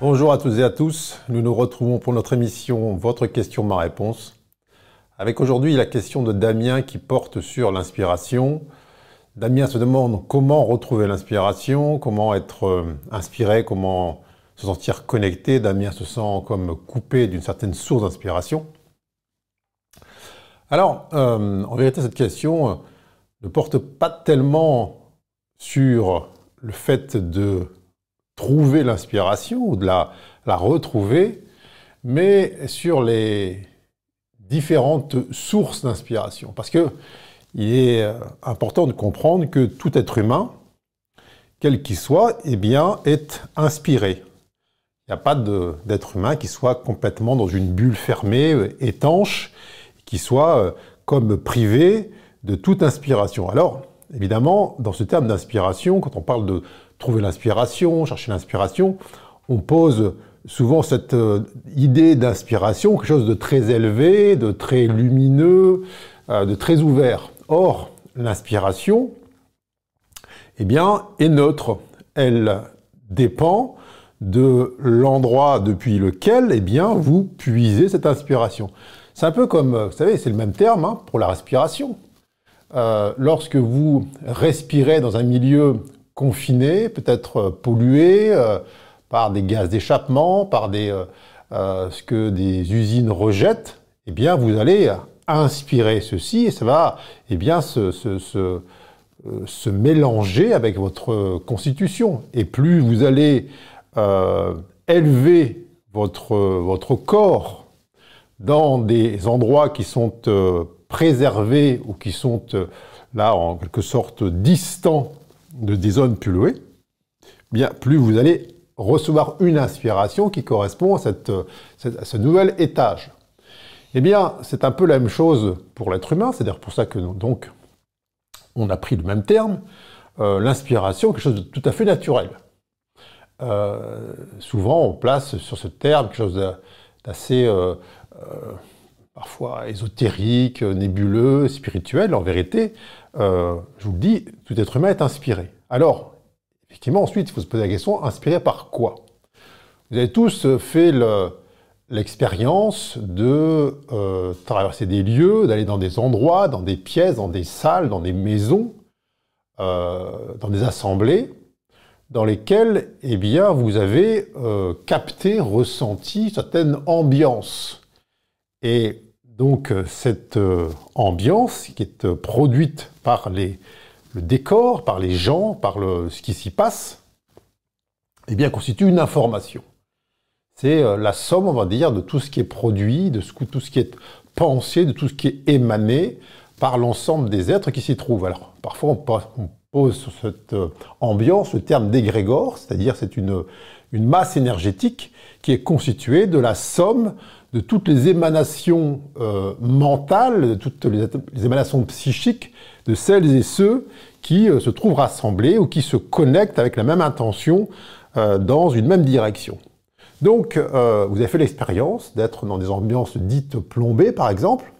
Bonjour à toutes et à tous. Nous nous retrouvons pour notre émission Votre question, ma réponse. Avec aujourd'hui la question de Damien qui porte sur l'inspiration. Damien se demande comment retrouver l'inspiration, comment être euh, inspiré, comment se sentir connecté. Damien se sent comme coupé d'une certaine source d'inspiration. Alors, euh, en vérité, cette question euh, ne porte pas tellement sur le fait de trouver l'inspiration ou de la, retrouver, mais sur les différentes sources d'inspiration. Parce que il est euh, important de comprendre que tout être humain, quel qu'il soit, eh bien, est inspiré. Il n'y a pas d'être humain qui soit complètement dans une bulle fermée, euh, étanche, qui soit euh, comme privé de toute inspiration. Alors, évidemment, dans ce terme d'inspiration, quand on parle de trouver l'inspiration, chercher l'inspiration, on pose souvent cette euh, idée d'inspiration, quelque chose de très élevé, de très lumineux, euh, de très ouvert. Or, l'inspiration, eh bien, est neutre. Elle dépend de l'endroit depuis lequel, eh bien, vous puisez cette inspiration. C'est un peu comme, vous savez, c'est le même terme hein, pour la respiration. Euh, lorsque vous respirez dans un milieu confiné, peut-être euh, pollué euh, par des gaz d'échappement, par des, euh, ce que des usines rejettent, eh bien, vous allez inspirer ceci et ça va eh bien, se, se, se, se mélanger avec votre constitution. Et plus vous allez élever votre, votre corps dans des endroits qui sont préservés ou qui sont là en quelque sorte distants de des zones polluées, bien plus vous allez recevoir une inspiration qui correspond à, cette, ce nouvel étage. Eh bien, c'est un peu la même chose pour l'être humain, c'est-à-dire pour ça que donc on a pris le même terme, euh, l'inspiration, quelque chose de tout à fait naturel. Euh, souvent, on place sur ce terme quelque chose d'assez euh, parfois ésotérique, nébuleux, spirituel. En vérité, euh, je vous le dis, tout être humain est inspiré. Alors, effectivement, ensuite, il faut se poser la question, inspiré par quoi? Vous avez tous fait l'expérience de euh, traverser des lieux, d'aller dans des endroits, dans des pièces, dans des salles, dans des maisons, euh, dans des assemblées, dans lesquelles, eh bien, vous avez capté, ressenti certaines ambiances. Et donc euh, cette euh, ambiance qui est euh, produite par le décor, par les gens, par ce qui s'y passe, eh bien, constitue une information. C'est la somme, on va dire, de tout ce qui est produit, de tout ce qui est pensé, de tout ce qui est émané par l'ensemble des êtres qui s'y trouvent. Alors, parfois, on pose sur cette ambiance le terme d'égrégore, c'est-à-dire c'est une masse énergétique qui est constituée de la somme de toutes les émanations euh, mentales, de toutes les, émanations psychiques de celles et ceux qui euh, se trouvent rassemblés ou qui se connectent avec la même intention euh, dans une même direction. Donc, vous avez fait l'expérience d'être dans des ambiances dites plombées, par exemple,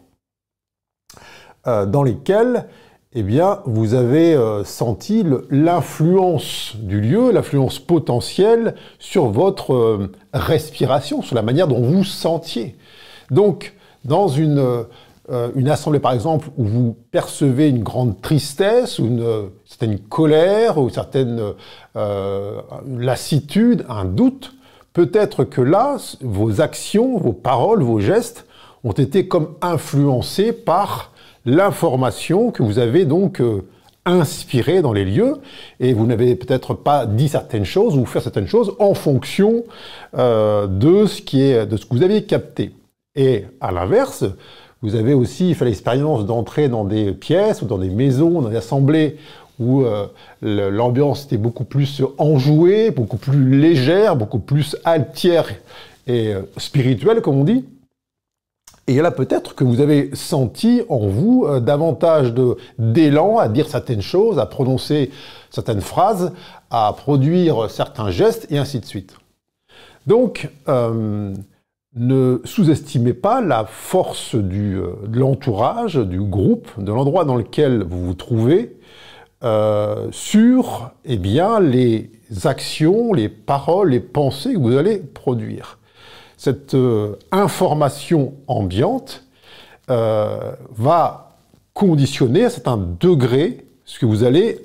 dans lesquelles eh bien, vous avez senti l'influence du lieu, l'influence potentielle sur votre respiration, sur la manière dont vous sentiez. Donc, dans une, euh, une assemblée, par exemple, où vous percevez une grande tristesse, ou une certaine colère, ou une certaine euh, lassitude, un doute, peut-être que là, vos actions, vos paroles, vos gestes ont été comme influencés par l'information que vous avez donc euh, inspiré dans les lieux et vous n'avez peut-être pas dit certaines choses ou fait certaines choses en fonction euh, de ce qui est de ce que vous avez capté. Et à l'inverse, vous avez aussi fait l'expérience d'entrer dans des pièces ou dans des maisons, dans des assemblées où euh, l'ambiance était beaucoup plus enjouée, beaucoup plus légère, beaucoup plus altière et spirituelle, comme on dit. Et là, peut-être que vous avez senti en vous euh, davantage d'élan à dire certaines choses, à prononcer certaines phrases, à produire certains gestes, et ainsi de suite. Donc, euh, ne sous-estimez pas la force du, euh, de l'entourage, du groupe, de l'endroit dans lequel vous vous trouvez, sur eh bien, les actions, les paroles, les pensées que vous allez produire. Cette information ambiante va conditionner à un certain degré ce que vous allez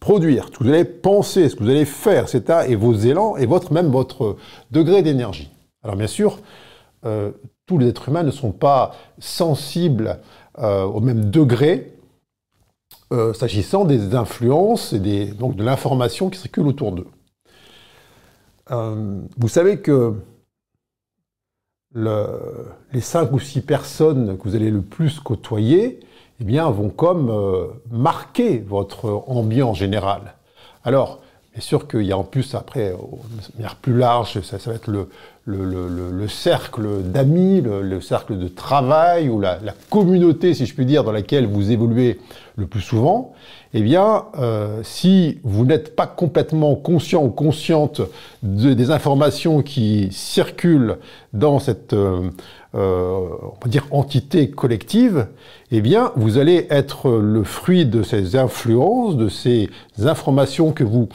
produire, ce que vous allez penser, ce que vous allez faire, etc., et vos élans, et votre, même votre degré d'énergie. Alors bien sûr, euh, tous les êtres humains ne sont pas sensibles euh, au même degré euh, s'agissant des influences et des, donc de l'information qui circule autour d'eux. vous savez que les cinq ou six personnes que vous allez le plus côtoyer, eh bien, vont comme euh, marquer votre ambiance générale. Alors, bien sûr qu'il y a en plus, après, de manière plus large, ça, va être le, le, cercle d'amis, le, cercle de travail ou la, communauté, si je puis dire, dans laquelle vous évoluez le plus souvent, eh bien, euh, si vous n'êtes pas complètement conscient ou consciente des informations qui circulent dans cette, euh, euh, dire, entité collective, eh bien, vous allez être le fruit de ces influences, de ces informations que vous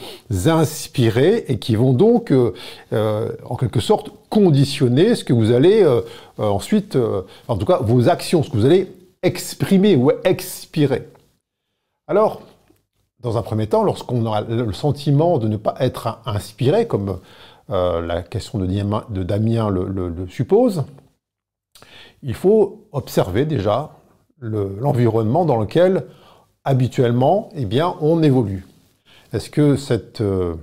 inspirez et qui vont donc, en quelque sorte, conditionner ce que vous allez ensuite, en tout cas, vos actions, ce que vous allez exprimer ou expirer. Alors, dans un premier temps, lorsqu'on aura le sentiment de ne pas être inspiré, comme euh, la question de, Damien le, suppose, il faut observer déjà l'environnement dans lequel habituellement eh bien, on évolue. Est-ce que cette euh,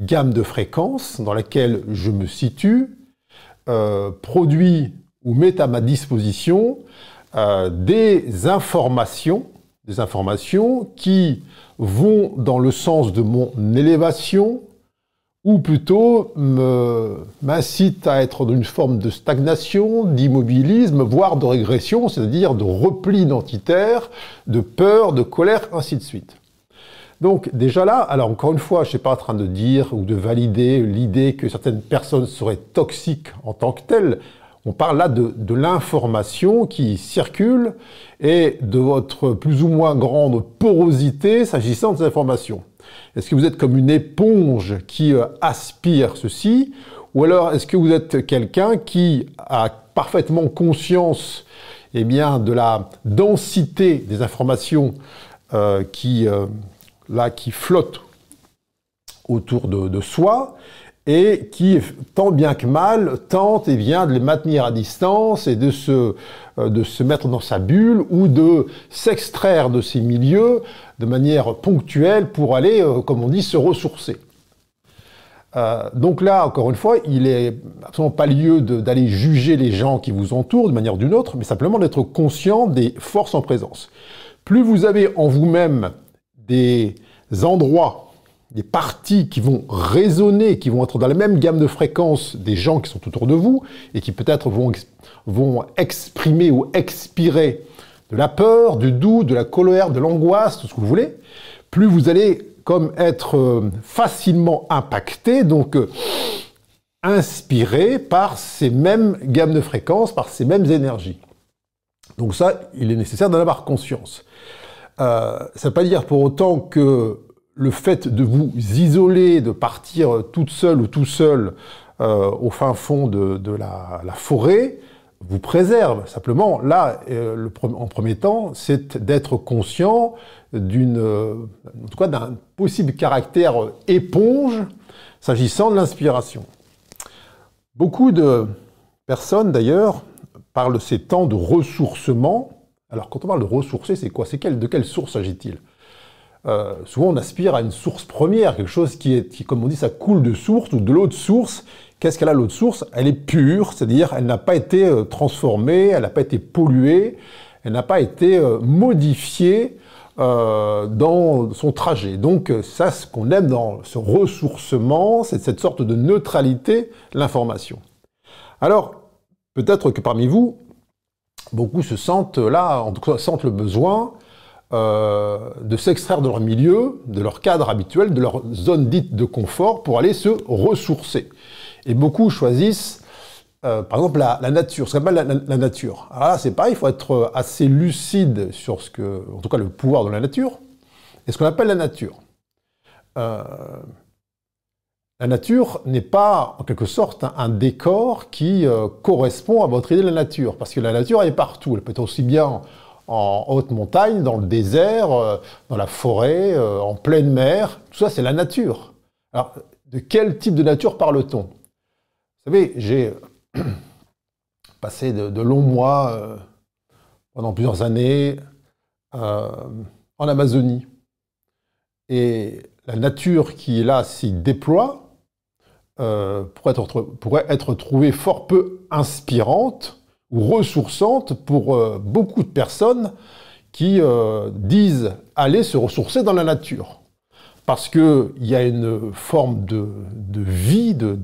gamme de fréquences dans laquelle je me situe euh, produit ou met à ma disposition des informations des informations qui vont dans le sens de mon élévation ou plutôt m'incitent à être dans une forme de stagnation, d'immobilisme, voire de régression, c'est-à-dire de repli identitaire, de peur, de colère, ainsi de suite. Donc déjà là, alors encore une fois, je ne suis pas en train de dire ou de valider l'idée que certaines personnes seraient toxiques en tant que telles. On parle là de, l'information qui circule et de votre plus ou moins grande porosité s'agissant de ces informations. Est-ce que vous êtes comme une éponge qui euh, aspire ceci ou alors est-ce que vous êtes quelqu'un qui a parfaitement conscience eh bien, de la densité des informations euh, qui, euh, là, qui flottent autour de soi et qui, tant bien que mal, tente et vient de les maintenir à distance et de se, euh, de mettre dans sa bulle ou de s'extraire de ces milieux de manière ponctuelle pour aller, euh, comme on dit, se ressourcer. Euh, donc là, encore une fois, il n'est absolument pas lieu d'aller juger les gens qui vous entourent d'une manière d'une autre, mais simplement d'être conscient des forces en présence. Plus vous avez en vous-même des endroits des parties qui vont résonner, qui vont être dans la même gamme de fréquences des gens qui sont autour de vous et qui peut-être vont, exprimer ou expirer de la peur, du doute, de la colère, de l'angoisse, tout ce que vous voulez, plus vous allez comme être euh, facilement impacté, donc euh, inspiré par ces mêmes gammes de fréquences, par ces mêmes énergies. Donc ça, il est nécessaire d'en avoir conscience. Euh, ça ne veut pas dire pour autant que le fait de vous isoler, de partir toute seule ou tout seul euh, au fin fond de, la, forêt, vous préserve. Simplement, là, euh, en premier temps, c'est d'être conscient d'une, euh, en tout cas, d'un possible caractère éponge s'agissant de l'inspiration. Beaucoup de personnes, d'ailleurs, parlent ces temps de ressourcement. Alors, quand on parle de ressourcer, c'est quoi? C'est de quelle source s'agit-il? Euh, souvent on aspire à une source première, quelque chose qui est, qui, comme on dit, ça coule de source ou de l'autre source. Qu'est-ce qu'elle a l'autre source? Elle est pure, c'est-à-dire elle n'a pas été euh, transformée, elle n'a pas été polluée, elle n'a pas été euh, modifiée dans son trajet. Donc ça, ce qu'on aime dans ce ressourcement, c'est cette sorte de neutralité l'information. Alors, peut-être que parmi vous, beaucoup se sentent là, en tout cas sentent le besoin euh, de s'extraire de leur milieu, de leur cadre habituel, de leur zone dite de confort pour aller se ressourcer. Et beaucoup choisissent, euh, par exemple, la, nature, ce qu'on appelle la, nature. Alors là, c'est pareil, il faut être assez lucide sur ce que, en tout cas, le pouvoir de la nature. est ce qu'on appelle la nature. Euh, la nature n'est pas, en quelque sorte, un, décor qui euh, correspond à votre idée de la nature, parce que la nature est partout. Elle peut être aussi bien en haute montagne, dans le désert, euh, dans la forêt, en pleine mer. Tout ça, c'est la nature. Alors, de quel type de nature parle-t-on? Vous savez, j'ai passé de, longs mois, pendant plusieurs années, en Amazonie. Et la nature qui est là s'y déploie euh, pourrait, être, trouvée fort peu inspirante ou ressourçante pour euh, beaucoup de personnes qui euh, disent aller se ressourcer dans la nature. Parce qu'il y a une forme de, vie, de,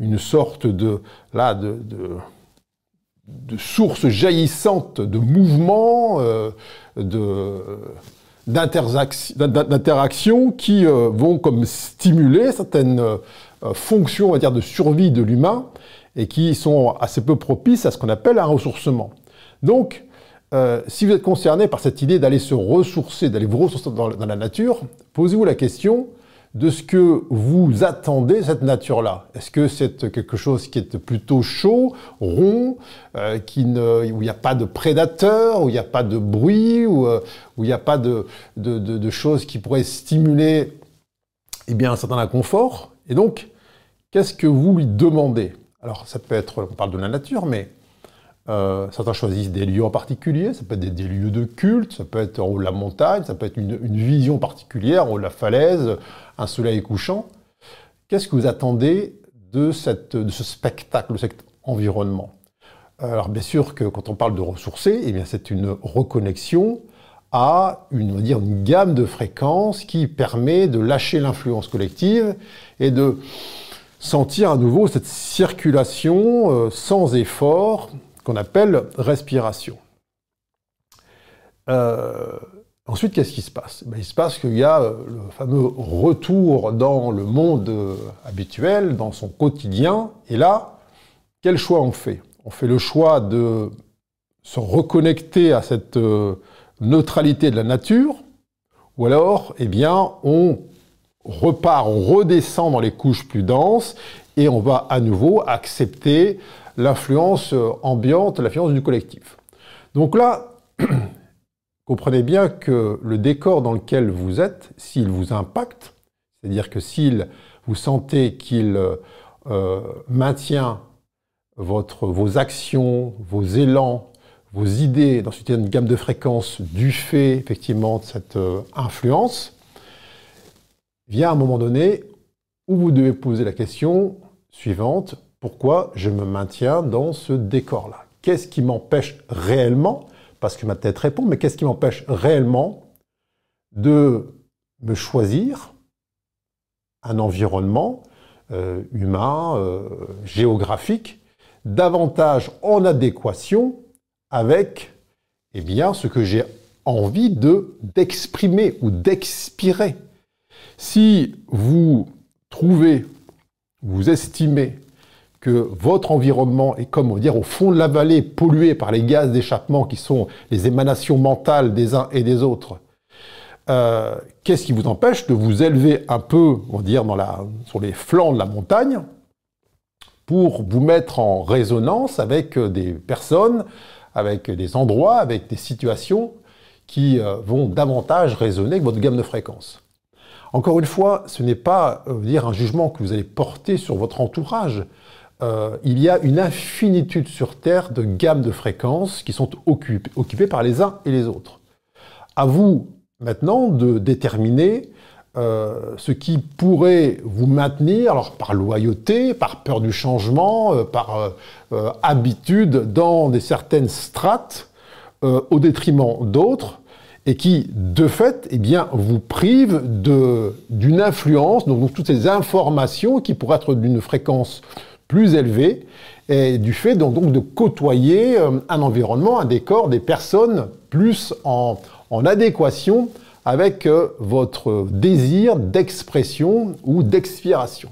une sorte de, là, de, de source jaillissante de mouvement, de d'interactions qui euh, vont comme stimuler certaines euh, fonctions, on va dire, de survie de l'humain et qui sont assez peu propices à ce qu'on appelle un ressourcement. Donc, euh, si vous êtes concerné par cette idée d'aller se ressourcer, d'aller vous ressourcer dans la nature, posez-vous la question, de ce que vous attendez cette nature-là. Est-ce que c'est quelque chose qui est plutôt chaud, rond, euh, qui ne, où il n'y a pas de prédateurs, où il n'y a pas de bruit, où, euh, où il n'y a pas de, de, de, choses qui pourraient stimuler eh bien, un certain inconfort? Et donc, qu'est-ce que vous lui demandez? Alors, ça peut être, on parle de la nature, mais euh, certains choisissent des lieux en particulier, ça peut être des, lieux de culte, ça peut être la montagne, ça peut être une, vision particulière, en haut de la falaise, un soleil couchant. Qu'est-ce que vous attendez de, ce spectacle, de cet environnement? Alors bien sûr que quand on parle de ressourcer, eh c'est une reconnexion à une gamme de fréquences qui permet de lâcher l'influence collective et de sentir à nouveau cette circulation euh, sans effort qu'on appelle respiration. Euh, ensuite, qu'est-ce qui se passe? Ben, Il se passe qu'il y a euh, le fameux retour dans le monde habituel, dans son quotidien, et là, quel choix on fait? On fait le choix de se reconnecter à cette neutralité de la nature, ou alors, eh bien, on repart, on redescend dans les couches plus denses, et on va à nouveau accepter l'influence euh, ambiante, l'influence du collectif. Donc là, comprenez bien que le décor dans lequel vous êtes, s'il vous impacte, c'est-à-dire que s'il vous sentez qu'il euh, maintient votre, vos actions, vos élans, vos idées dans une gamme de fréquences du fait effectivement de cette euh, influence, vient un moment donné où vous devez poser la question suivante, pourquoi je me maintiens dans ce décor-là? Qu'est-ce qui m'empêche réellement, parce que ma tête répond, mais qu'est-ce qui m'empêche réellement de me choisir un environnement euh, humain, euh, géographique, davantage en adéquation avec eh bien, ce que j'ai envie de d'exprimer ou d'expirer? Si vous trouvez, vous estimez que votre environnement est comme dire au fond de la vallée pollué par les gaz d'échappement qui sont les émanations mentales des uns et des autres. Euh, qu'est-ce qui vous empêche de vous élever un peu, on va dire, sur les flancs de la montagne pour vous mettre en résonance avec des personnes, avec des endroits, avec des situations qui euh, vont davantage résonner avec votre gamme de fréquences. Encore une fois, ce n'est pas euh, dire un jugement que vous allez porter sur votre entourage. Euh, il y a une infinitude sur Terre de gammes de fréquences qui sont occupées, par les uns et les autres. À vous maintenant de déterminer euh, ce qui pourrait vous maintenir, alors par loyauté, par peur du changement, euh, par habitude dans des certaines strates, au détriment d'autres, et qui, de fait, eh bien, vous prive d'une influence, donc toutes ces informations qui pourraient être d'une fréquence plus élevé, et du fait donc, de côtoyer euh, un environnement, un décor, des personnes plus en, adéquation avec euh, votre désir d'expression ou d'expiration.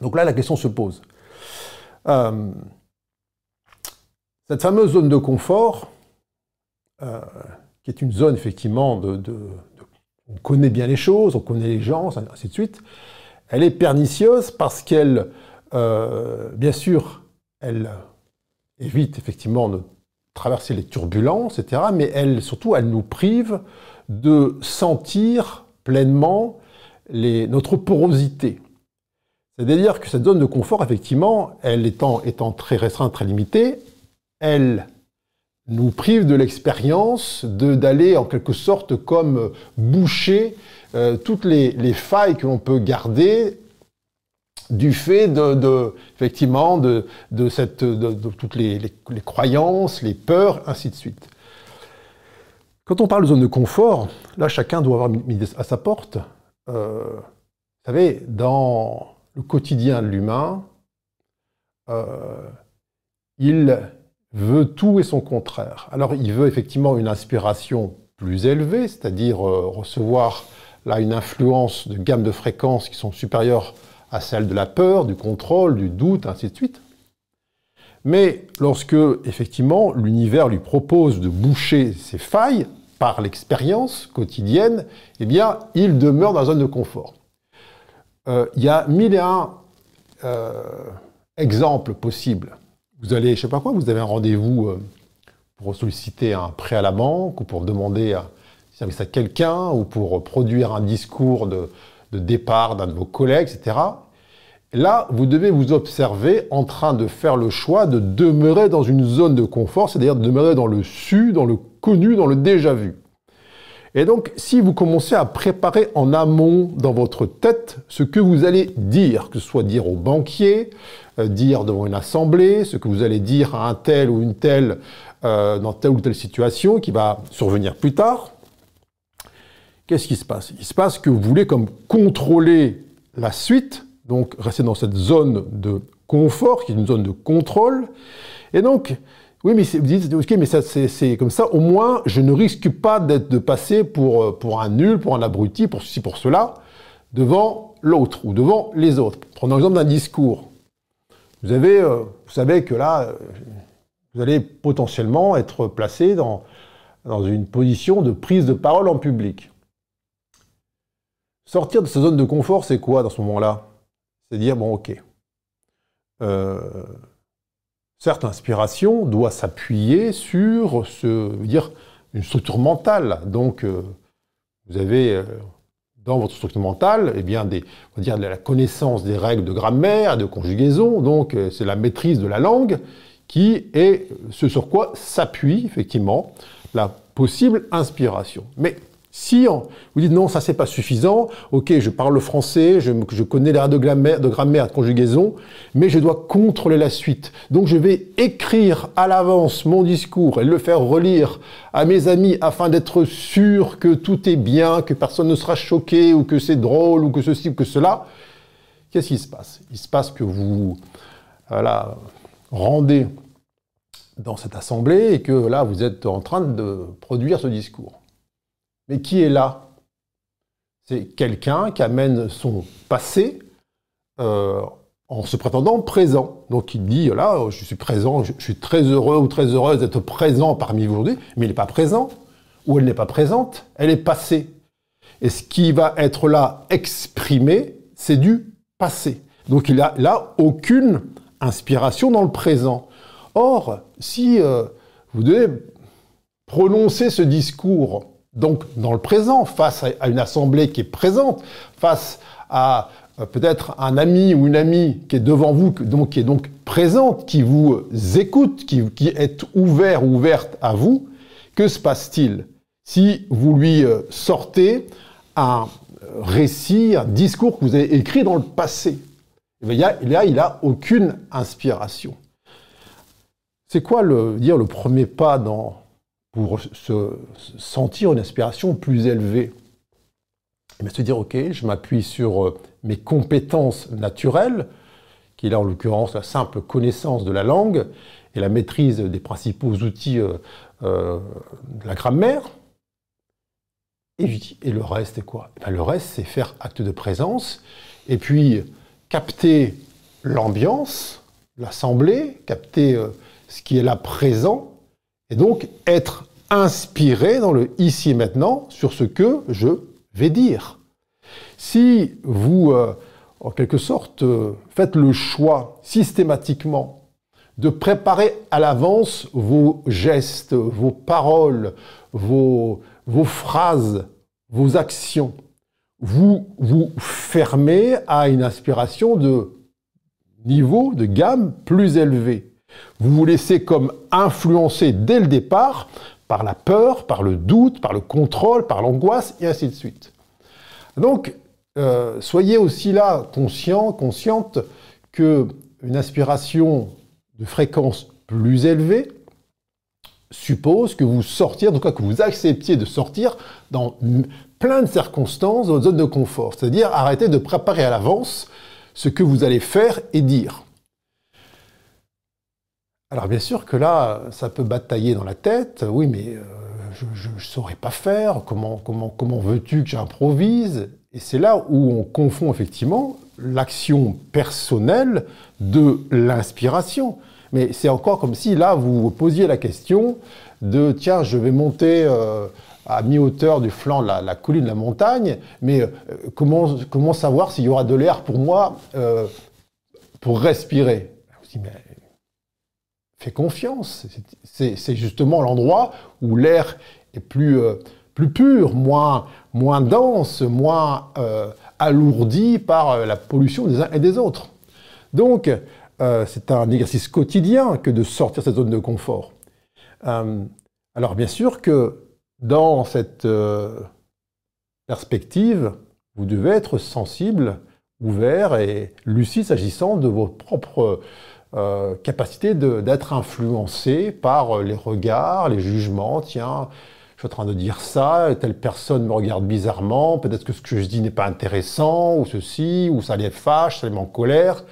Donc là, la question se pose. Euh, cette fameuse zone de confort, qui est une zone effectivement de, on connaît bien les choses, on connaît les gens, ainsi de suite. Elle est pernicieuse parce qu'elle, euh, bien sûr, elle évite effectivement de traverser les turbulences, etc. Mais elle, surtout, elle nous prive de sentir pleinement notre porosité. C'est-à-dire que cette zone de confort, effectivement, elle étant, étant très restreinte, très limitée, elle nous prive de l'expérience d'aller en quelque sorte comme boucher euh, toutes les, failles que l'on peut garder du fait de, effectivement de, cette, toutes les, croyances, les peurs, ainsi de suite. Quand on parle de zone de confort, là chacun doit avoir mis à sa porte. Euh, vous savez, dans le quotidien de l'humain, euh, il veut tout et son contraire. Alors il veut effectivement une inspiration plus élevée, c'est-à-dire euh, recevoir là une influence de gamme de fréquences qui sont supérieures à celles de la peur, du contrôle, du doute, ainsi de suite. Mais lorsque effectivement l'univers lui propose de boucher ses failles par l'expérience quotidienne, eh bien il demeure dans la zone de confort. Euh, il y a mille et un euh, exemples possibles. Vous allez, je sais pas quoi, vous avez un rendez-vous euh, pour solliciter un prêt à la banque ou pour demander un service à quelqu'un ou pour produire un discours de, départ d'un de vos collègues, etc. Là, vous devez vous observer en train de faire le choix de demeurer dans une zone de confort, c'est-à-dire de demeurer dans le su, dans le connu, dans le déjà vu. Et donc, si vous commencez à préparer en amont dans votre tête ce que vous allez dire, que ce soit dire au banquier, euh, dire devant une assemblée, ce que vous allez dire à un tel ou une telle euh, dans telle ou telle situation qui va survenir plus tard, qu'est-ce qui se passe? Il se passe que vous voulez comme contrôler la suite, donc rester dans cette zone de confort, qui est une zone de contrôle, et donc oui, mais vous dites, ok, mais ça, c'est comme ça, au moins, je ne risque pas d'être de passer pour, euh, pour un nul, pour un abruti, pour ceci, pour cela, devant l'autre ou devant les autres. Prenons l'exemple d'un discours. Vous avez, euh, vous savez que là, euh, vous allez potentiellement être placé dans, dans une position de prise de parole en public. Sortir de sa zone de confort, c'est quoi dans ce moment-là? C'est dire, bon, ok. Euh, Certes, l'inspiration doit s'appuyer sur ce, une structure mentale. Donc, euh, vous avez euh, dans votre structure mentale, eh bien, des, dire, la connaissance des règles de grammaire, de conjugaison. Donc, euh, c'est la maîtrise de la langue qui est ce sur quoi s'appuie effectivement la possible inspiration. Si vous dites non, ça c'est pas suffisant, ok, je parle le français, je, connais les de grammaire, de grammaire, de conjugaison, mais je dois contrôler la suite. Donc je vais écrire à l'avance mon discours et le faire relire à mes amis afin d'être sûr que tout est bien, que personne ne sera choqué ou que c'est drôle ou que ceci ou que cela. Qu'est-ce qui se passe? Il se passe que vous voilà, rendez dans cette assemblée et que là vous êtes en train de produire ce discours. Mais qui est là? C'est quelqu'un qui amène son passé euh, en se prétendant présent. Donc il dit, là, je suis présent, je, suis très heureux ou très heureuse d'être présent parmi vous aujourd'hui, mais il n'est pas présent, ou elle n'est pas présente, elle est passée. Et ce qui va être là exprimé, c'est du passé. Donc il n'a là aucune inspiration dans le présent. Or, si euh, vous devez prononcer ce discours donc dans le présent, face à une assemblée qui est présente, face à euh, peut-être un ami ou une amie qui est devant vous, donc, qui est donc présente, qui vous écoute, qui, est ouvert ou ouverte à vous, que se passe-t-il si vous lui euh, sortez un récit, un discours que vous avez écrit dans le passé? Eh Là, il n'a aucune inspiration. C'est quoi le, dire, le premier pas dans, pour se sentir une inspiration plus élevée. Et se dire, OK, je m'appuie sur euh, mes compétences naturelles, qui est là en l'occurrence la simple connaissance de la langue et la maîtrise des principaux outils euh, euh, de la grammaire. Et, et le reste est quoi? Eh Le reste, c'est faire acte de présence et puis capter l'ambiance, l'assemblée, capter ce qui est là présent et donc être inspiré dans le ici et maintenant sur ce que je vais dire. Si vous, euh, en quelque sorte, euh, faites le choix systématiquement de préparer à l'avance vos gestes, vos paroles, vos, vos phrases, vos actions, vous vous fermez à une inspiration de niveau, de gamme plus élevé. Vous vous laissez comme influencer dès le départ par la peur, par le doute, par le contrôle, par l'angoisse, et ainsi de suite. Donc, euh, soyez aussi là conscient, consciente que une inspiration de fréquence plus élevée suppose que vous sortiez, en tout cas que vous acceptiez de sortir dans plein de circonstances de votre zone de confort. C'est-à-dire arrêter de préparer à l'avance ce que vous allez faire et dire. Alors bien sûr que là, ça peut batailler dans la tête. Oui, mais euh, je ne saurais pas faire. Comment, comment, comment veux-tu que j'improvise? Et c'est là où on confond effectivement l'action personnelle de l'inspiration. Mais c'est encore comme si là, vous vous posiez la question de tiens, je vais monter euh, à mi-hauteur du flanc de la, colline de la montagne, mais euh, comment, comment savoir s'il y aura de l'air pour moi euh, pour respirer? Confiance. C'est justement l'endroit où l'air est plus, plus pur, moins, dense, moins alourdi par la pollution des uns et des autres. Donc, euh, c'est un exercice quotidien que de sortir cette zone de confort. Euh, alors bien sûr que dans cette euh, perspective, vous devez être sensible, ouvert et lucide s'agissant de vos propres capacités d'être influencé par les regards, les jugements. Tiens, je suis en train de dire ça, telle personne me regarde bizarrement, peut-être que ce que je dis n'est pas intéressant, ou ceci, ou ça les fâche, ça les met en colère.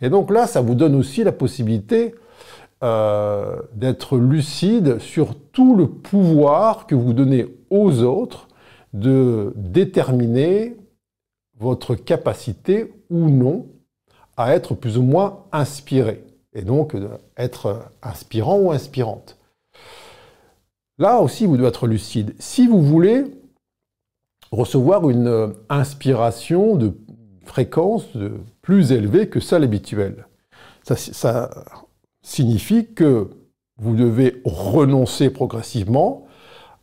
Et donc là, ça vous donne aussi la possibilité euh, d'être lucide sur tout le pouvoir que vous donnez aux autres de déterminer votre capacité ou non à être plus ou moins inspiré, et donc être inspirant ou inspirante. Là aussi, vous devez être lucide. Si vous voulez recevoir une inspiration de fréquence plus élevée que celle habituelle. Ça, ça signifie que vous devez renoncer progressivement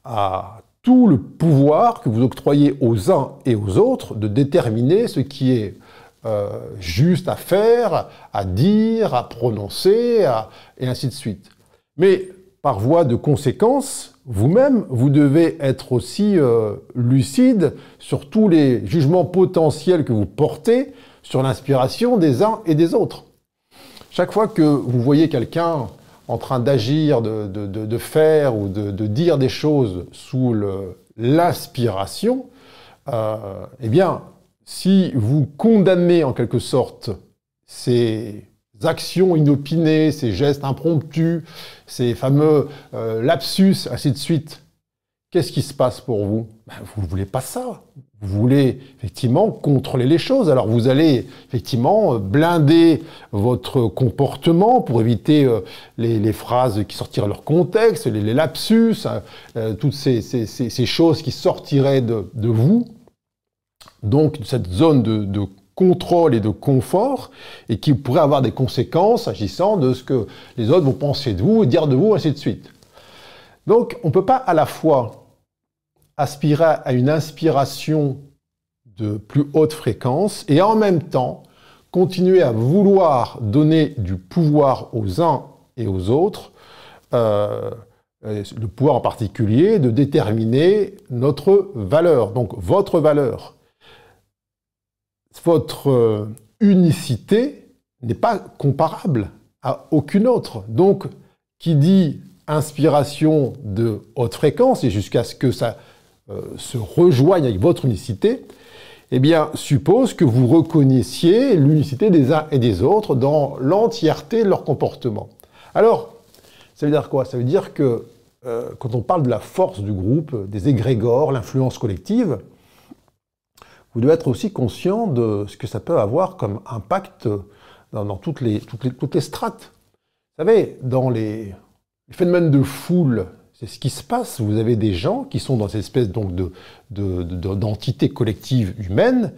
à tout le pouvoir que vous octroyez aux uns et aux autres de déterminer ce qui est euh, juste à faire, à dire, à prononcer, et ainsi de suite. Mais par voie de conséquence, vous-même, vous devez être aussi euh, lucide sur tous les jugements potentiels que vous portez sur l'inspiration des uns et des autres. Chaque fois que vous voyez quelqu'un en train d'agir, de, faire ou de, dire des choses sous l'inspiration, euh, eh bien, si vous condamnez en quelque sorte ces actions inopinées, ces gestes impromptus, ces fameux euh, lapsus, ainsi de suite, qu'est-ce qui se passe pour vous? Ben, Vous ne voulez pas ça. Vous voulez effectivement contrôler les choses. Alors vous allez effectivement blinder votre comportement pour éviter euh, les, phrases qui sortiraient de leur contexte, les, lapsus, hein, euh, toutes ces, choses qui sortiraient de, vous. Donc cette zone de, contrôle et de confort et qui pourrait avoir des conséquences agissant de ce que les autres vont penser de vous dire de vous, ainsi de suite. Donc on ne peut pas à la fois aspirer à une inspiration de plus haute fréquence et en même temps continuer à vouloir donner du pouvoir aux uns et aux autres, euh, le pouvoir en particulier de déterminer notre valeur, donc votre valeur votre euh, unicité n'est pas comparable à aucune autre. Donc, qui dit inspiration de haute fréquence, et jusqu'à ce que ça euh, se rejoigne avec votre unicité, eh bien, suppose que vous reconnaissiez l'unicité des uns et des autres dans l'entièreté de leur comportement. Alors, ça veut dire quoi? Ça veut dire que euh, quand on parle de la force du groupe, des égrégores, l'influence collective, vous devez être aussi conscient de ce que ça peut avoir comme impact dans, toutes, les, strates. Vous savez, dans les, phénomènes de foule, C'est ce qui se passe. Vous avez des gens qui sont dans cette espèce donc de, d'entité collective humaine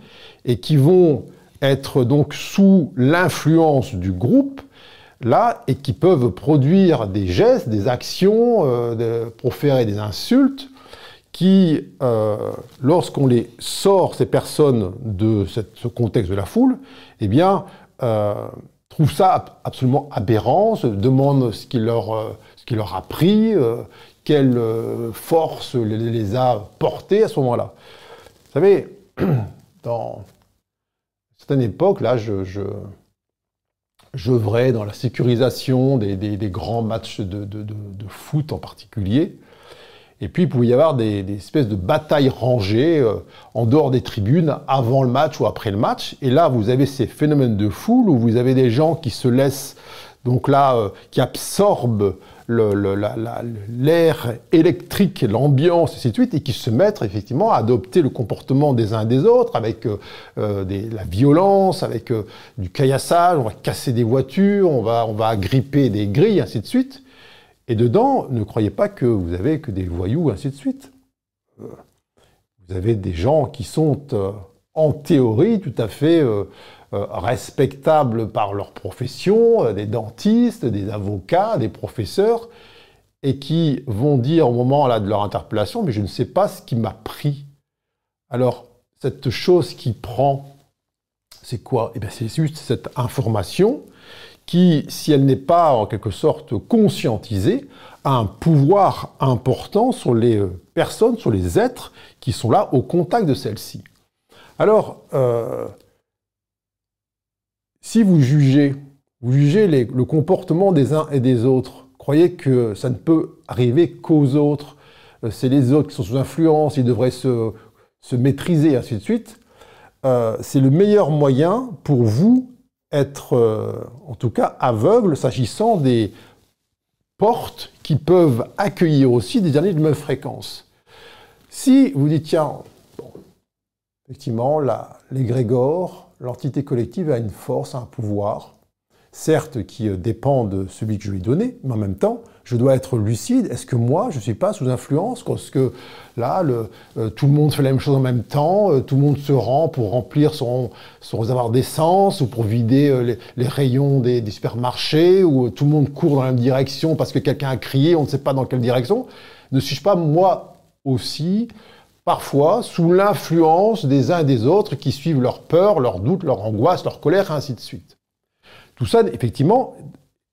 et qui vont être donc sous l'influence du groupe là et qui peuvent produire des gestes, des actions, euh, proférer des insultes qui, euh, lorsqu'on les sort, ces personnes, de ce contexte de la foule, eh bien, euh, trouvent ça absolument aberrant, se demandent ce qui leur, euh, ce qui leur a pris, euh, quelle force les, les, a portés à ce moment-là. Vous savez, dans certaines époques, là, je, je j'œuvrais dans la sécurisation des, des, grands matchs de, de, de, foot en particulier. Et puis, il pouvait y avoir des, des espèces de batailles rangées euh, en dehors des tribunes, avant le match ou après le match. Et là, vous avez ces phénomènes de foule où vous avez des gens qui se laissent, donc là, euh, qui absorbent l'air le, électrique, l'ambiance, ainsi de suite, et qui se mettent effectivement à adopter le comportement des uns des autres, avec euh, euh des, la violence, avec euh, du caillassage, on va casser des voitures, on va, on va agripper des grilles, ainsi de suite. Et dedans, ne croyez pas que vous avez que des voyous, ainsi de suite. Euh, vous avez des gens qui sont, euh, en théorie, tout à fait euh, respectables par leur profession, des dentistes, des avocats, des professeurs, et qui vont dire au moment de leur interpellation, mais je ne sais pas ce qui m'a pris. Alors, cette chose qui prend, c'est quoi? Eh bien, c'est juste cette information qui, si elle n'est pas en quelque sorte conscientisée, a un pouvoir important sur les euh, personnes, sur les êtres qui sont là au contact de celle-ci. Alors, euh, si vous jugez, vous jugez le comportement des uns et des autres, croyez que ça ne peut arriver qu'aux autres, euh, c'est les autres qui sont sous influence, ils devraient se, se maîtriser, ainsi de suite, c'est le meilleur moyen pour vous être euh, en tout cas aveugle s'agissant des portes qui peuvent accueillir aussi des derniers de même fréquence. Si vous dites, tiens, bon, effectivement, l'égrégore, l'entité collective a une force, un pouvoir, certes qui euh, dépend de celui que je lui ai donné, mais en même temps, je dois être lucide. Est-ce que moi, je ne suis pas sous influence? Est-ce que là, le, euh, tout le monde fait la même chose en même temps euh, Tout le monde se rend pour remplir son, son réservoir d'essence ou pour vider euh, les, les, rayons des, des, supermarchés Ou tout le monde court dans la même direction parce que quelqu'un a crié, on ne sait pas dans quelle direction. Ne suis-je pas, moi aussi, parfois sous l'influence des uns et des autres qui suivent leur peur, leurs doutes, leur angoisse, leur colère, et ainsi de suite? Tout ça, effectivement,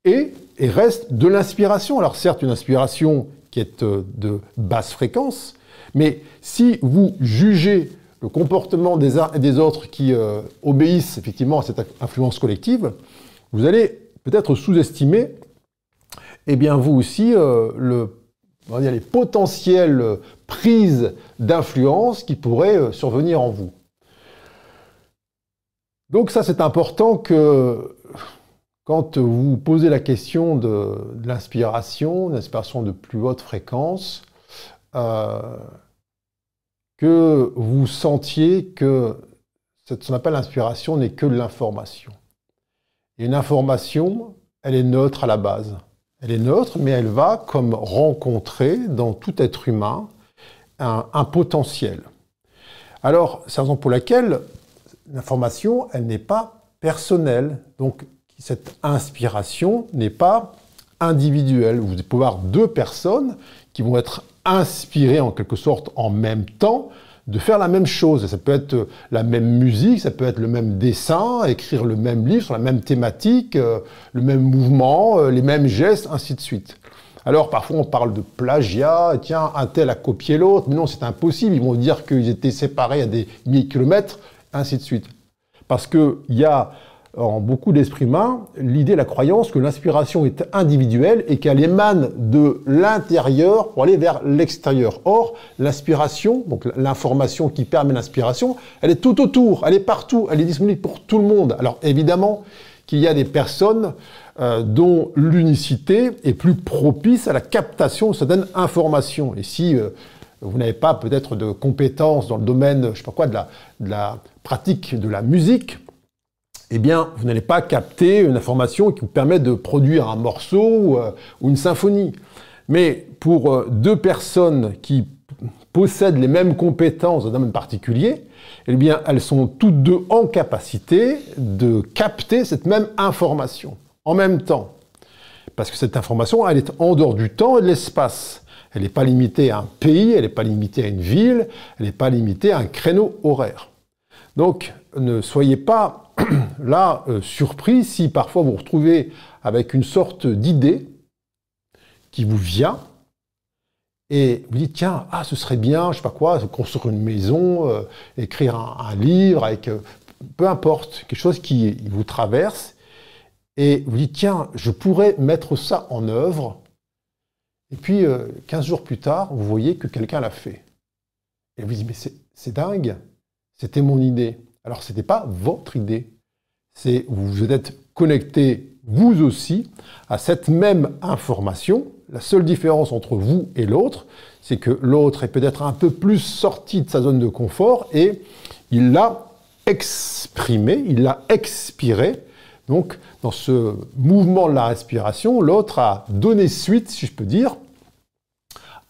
est et reste de l'inspiration. Alors certes, une inspiration qui est euh, de basse fréquence, mais si vous jugez le comportement des uns et des autres qui euh, obéissent effectivement à cette influence collective, vous allez peut-être sous-estimer, eh bien vous aussi, euh, les potentielles prises d'influence qui pourraient survenir en vous. Donc ça, c'est important que quand vous posez la question de, de l'inspiration, l'inspiration de plus haute fréquence, euh, que vous sentiez que ce qu'on appelle l'inspiration n'est que l'information. Et une information, elle est neutre à la base. Elle est neutre, mais elle va comme rencontrer dans tout être humain un, un potentiel. Alors, c'est la raison pour laquelle l'information, elle n'est pas personnelle. Donc, cette inspiration n'est pas individuelle. Vous pouvez avoir deux personnes qui vont être inspirées en quelque sorte en même temps de faire la même chose. Ça peut être la même musique, ça peut être le même dessin, écrire le même livre sur la même thématique, euh, le même mouvement, euh, les mêmes gestes, ainsi de suite. Alors parfois on parle de plagiat, tiens, un tel a copié l'autre, mais non, c'est impossible, ils vont dire qu'ils étaient séparés à des milliers de kilomètres, ainsi de suite. Parce qu'il y a en beaucoup d'esprits humains l'idée, la croyance que l'inspiration est individuelle et qu'elle émane de l'intérieur pour aller vers l'extérieur. Or, l'inspiration, donc l'information qui permet l'inspiration, elle est tout autour, elle est partout, elle est disponible pour tout le monde. Alors évidemment qu'il y a des personnes euh, dont l'unicité est plus propice à la captation de certaines informations. Et si euh, vous n'avez pas peut-être de compétences dans le domaine, je sais pas quoi, de la, de la pratique de la musique, eh bien, vous n'allez pas capter une information qui vous permet de produire un morceau ou, euh, une symphonie. Mais pour euh, deux personnes qui possèdent les mêmes compétences dans un domaine particulier, eh bien, elles sont toutes deux en capacité de capter cette même information en même temps. Parce que cette information, elle est en dehors du temps et de l'espace. Elle n'est pas limitée à un pays, elle n'est pas limitée à une ville, elle n'est pas limitée à un créneau horaire. Donc, ne soyez pas là euh, surpris si parfois vous vous retrouvez avec une sorte d'idée qui vous vient et vous dites tiens ah ce serait bien je sais pas quoi construire une maison euh, écrire un, livre avec euh, peu importe quelque chose qui vous traverse et vous dites tiens je pourrais mettre ça en œuvre. Et puis 15 jours plus tard vous voyez que quelqu'un l'a fait. Et vous dites mais c'est dingue c'était mon idée alors ce n'était pas votre idée c'est vous êtes connecté vous aussi à cette même information. La seule différence entre vous et l'autre, c'est que l'autre est peut-être un peu plus sorti de sa zone de confort et il l'a exprimé, il l'a expiré. Donc, dans ce mouvement de la respiration, l'autre a donné suite, si je peux dire,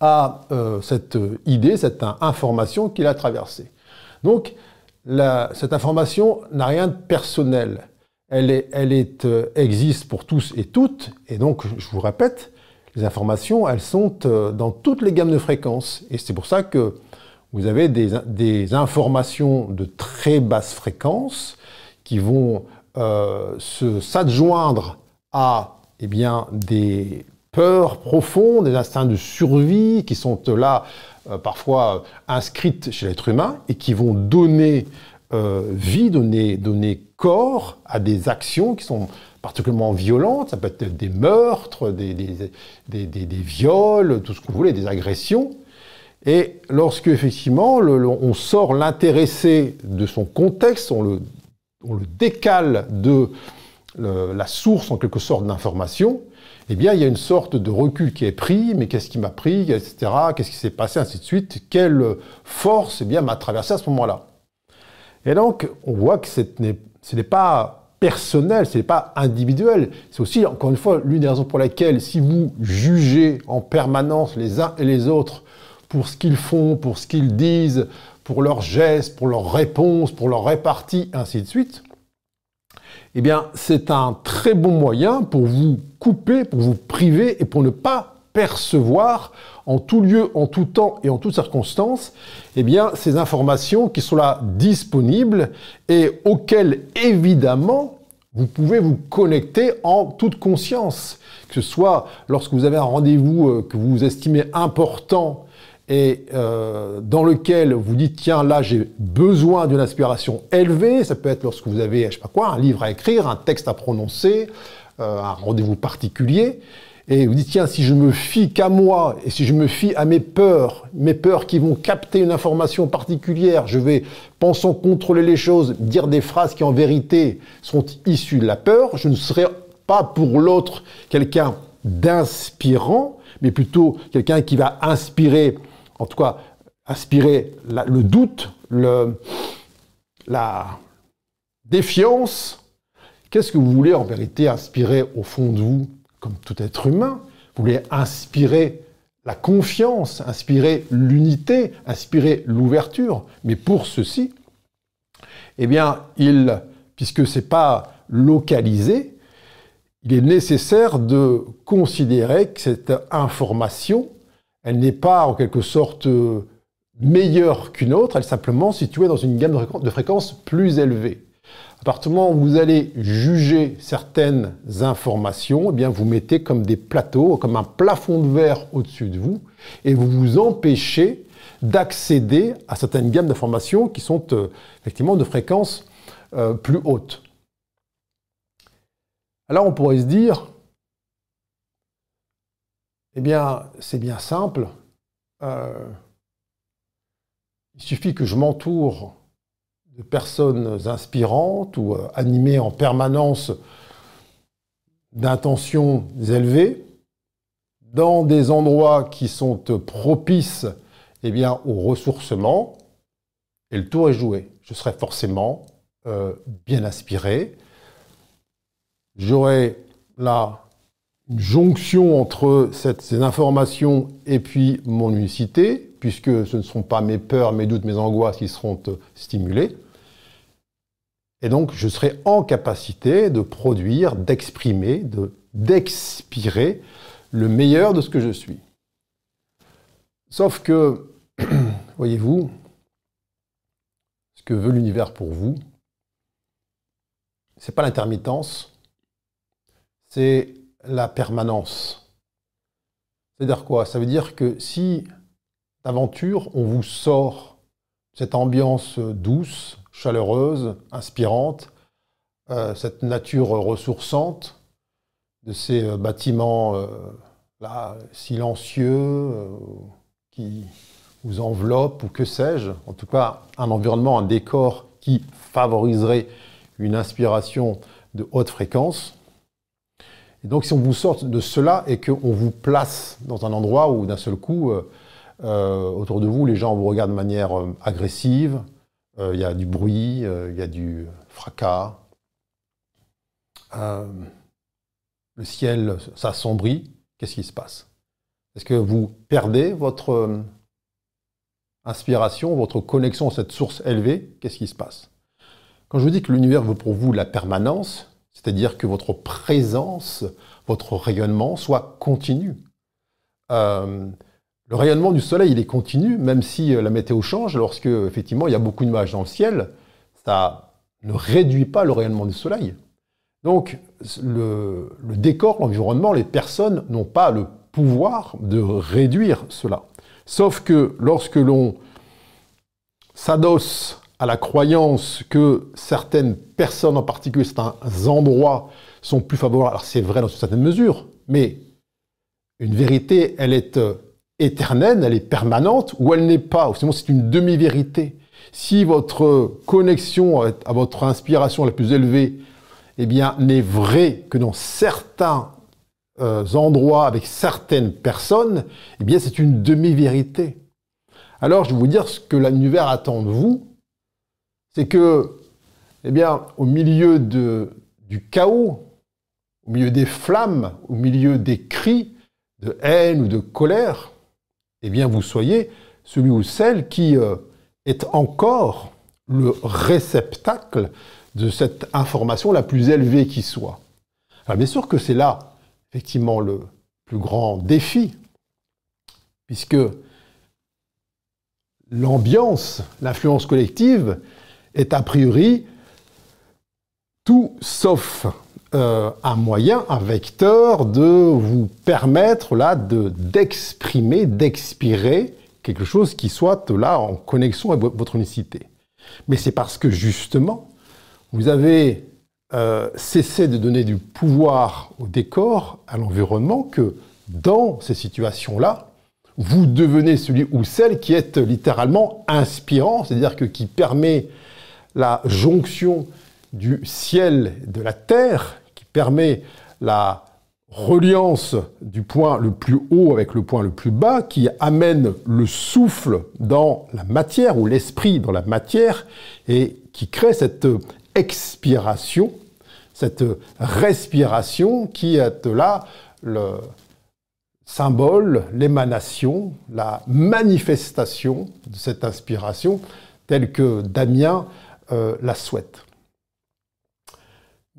à euh, cette idée, cette information qu'il a traversée. Donc, cette information n'a rien de personnel elle, euh, existe pour tous et toutes, et donc, je vous répète, les informations, elles sont euh, dans toutes les gammes de fréquences. Et c'est pour ça que vous avez des, informations de très basse fréquence qui vont euh, s'adjoindre à eh bien, des peurs profondes, des instincts de survie qui sont là parfois inscrites chez l'être humain et qui vont donner euh, vie, donner, donner corps à des actions qui sont particulièrement violentes. Ça peut être des meurtres, des, des, des, des viols, tout ce vous voulez, des agressions. Et lorsque effectivement on sort l'intéressé de son contexte, on le, on le décale de la source en quelque sorte d'information, eh bien il y a une sorte de recul qui est pris, mais qu'est-ce qui m'a pris, etc., qu'est-ce qui s'est passé, ainsi de suite, quelle force eh bien m'a traversé à ce moment-là. Et donc, on voit que ce n'est pas personnel, ce n'est pas individuel. C'est aussi, encore une fois, l'une des raisons pour lesquelles, si vous jugez en permanence les uns et les autres pour ce qu'ils font, pour ce qu'ils disent, pour leurs gestes, pour leurs réponses, pour leurs réparties, ainsi de suite, eh bien, c'est un très bon moyen pour vous couper, pour vous priver et pour ne pas percevoir en tout lieu, en tout temps et en toutes circonstances, eh bien, ces informations qui sont là disponibles et auxquelles, évidemment, vous pouvez vous connecter en toute conscience. Que ce soit lorsque vous avez un rendez-vous euh, que vous estimez important et euh, dans lequel vous dites tiens là j'ai besoin d'une inspiration élevée, ça peut être lorsque vous avez je sais pas quoi un livre à écrire, un texte à prononcer, un rendez-vous particulier, et vous dites, tiens, si je me fie qu'à moi, et si je me fie à mes peurs, mes peurs qui vont capter une information particulière, je vais, pensant contrôler les choses, dire des phrases qui en vérité sont issues de la peur, je ne serai pas pour l'autre quelqu'un d'inspirant, mais plutôt quelqu'un qui va inspirer, en tout cas, inspirer le doute, le, la défiance. Qu'est-ce que vous voulez en vérité inspirer au fond de vous comme tout être humain, vous voulez inspirer la confiance, inspirer l'unité, inspirer l'ouverture. Mais pour ceci, eh bien, il, puisque ce n'est pas localisé, il est nécessaire de considérer que cette information, elle n'est pas en quelque sorte meilleure qu'une autre, elle est simplement située dans une gamme de fréquences plus élevée. À partir du moment où vous allez juger certaines informations, eh bien vous mettez comme des plateaux, comme un plafond de verre au-dessus de vous, et vous vous empêchez d'accéder à certaines gammes d'informations qui sont euh, effectivement de fréquences euh, plus hautes. Alors on pourrait se dire, eh bien c'est bien simple, euh, il suffit que je m'entoure de personnes inspirantes ou euh, animées en permanence d'intentions élevées, dans des endroits qui sont propices eh bien, au ressourcement, et le tour est joué. Je serai forcément euh, bien inspiré. J'aurai là une jonction entre ces informations et puis mon unicité, puisque ce ne sont pas mes peurs, mes doutes, mes angoisses qui seront euh, stimulés. Et donc, je serai en capacité de produire, d'exprimer, d'expirer le meilleur de ce que je suis. Sauf que, voyez-vous, ce que veut l'univers pour vous, c'est pas l'intermittence, c'est la permanence. C'est-à-dire quoi? Ça veut dire que si d'aventure, on vous sort cette ambiance douce, chaleureuse, inspirante, euh, cette nature ressourçante de ces euh, bâtiments euh, là, silencieux qui vous enveloppent ou que sais-je. En tout cas, un environnement, un décor qui favoriserait une inspiration de haute fréquence. Et donc, si on vous sort de cela et qu'on vous place dans un endroit où d'un seul coup, autour de vous, les gens vous regardent de manière agressive, il y a du bruit, il y a du fracas, le ciel s'assombrit, qu'est-ce qui se passe? Est-ce que vous perdez votre inspiration, votre connexion à cette source élevée? Qu'est-ce qui se passe? Quand je vous dis que l'univers veut pour vous la permanence, c'est-à-dire que votre présence, votre rayonnement soit continu. Le rayonnement du soleil, il est continu, même si euh, la météo change, lorsque effectivement il y a beaucoup de nuages dans le ciel, ça ne réduit pas le rayonnement du soleil. Donc le, décor, l'environnement, les personnes n'ont pas le pouvoir de réduire cela. Sauf que lorsque l'on s'adosse à la croyance que certaines personnes en particulier, certains endroits sont plus favorables, alors c'est vrai dans une certaine mesure, mais une vérité, elle est euh, éternelle, elle est permanente, ou elle n'est pas, ou sinon c'est une demi-vérité. Si votre connexion à votre inspiration la plus élevée, eh bien, n'est vraie que dans certains euh, endroits avec certaines personnes, eh bien, c'est une demi-vérité. Alors, je vais vous dire ce que l'univers attend de vous, c'est que, eh bien, au milieu de, du chaos, au milieu des flammes, au milieu des cris de haine ou de colère, eh bien vous soyez celui ou celle qui euh, est encore le réceptacle de cette information la plus élevée qui soit. Alors bien sûr que c'est là, effectivement, le plus grand défi, puisque l'ambiance, l'influence collective est a priori tout sauf euh, un moyen, un vecteur de vous permettre là de d'exprimer, d'expirer quelque chose qui soit là en connexion avec votre unicité. Mais c'est parce que justement, vous avez euh, cessé de donner du pouvoir au décor, à l'environnement, que dans ces situations-là, vous devenez celui ou celle qui est littéralement inspirant, c'est-à-dire que qui permet la jonction du ciel de la terre qui permet la reliance du point le plus haut avec le point le plus bas, qui amène le souffle dans la matière ou l'esprit dans la matière et qui crée cette expiration, cette respiration qui est là le symbole, l'émanation, la manifestation de cette inspiration telle que Damien euh, la souhaite.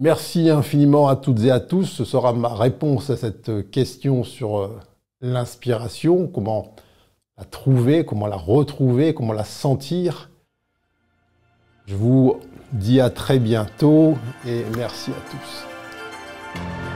Merci infiniment à toutes et à tous. Ce sera ma réponse à cette question sur euh, l'inspiration, comment la trouver, comment la retrouver, comment la sentir. Je vous dis à très bientôt et merci à tous.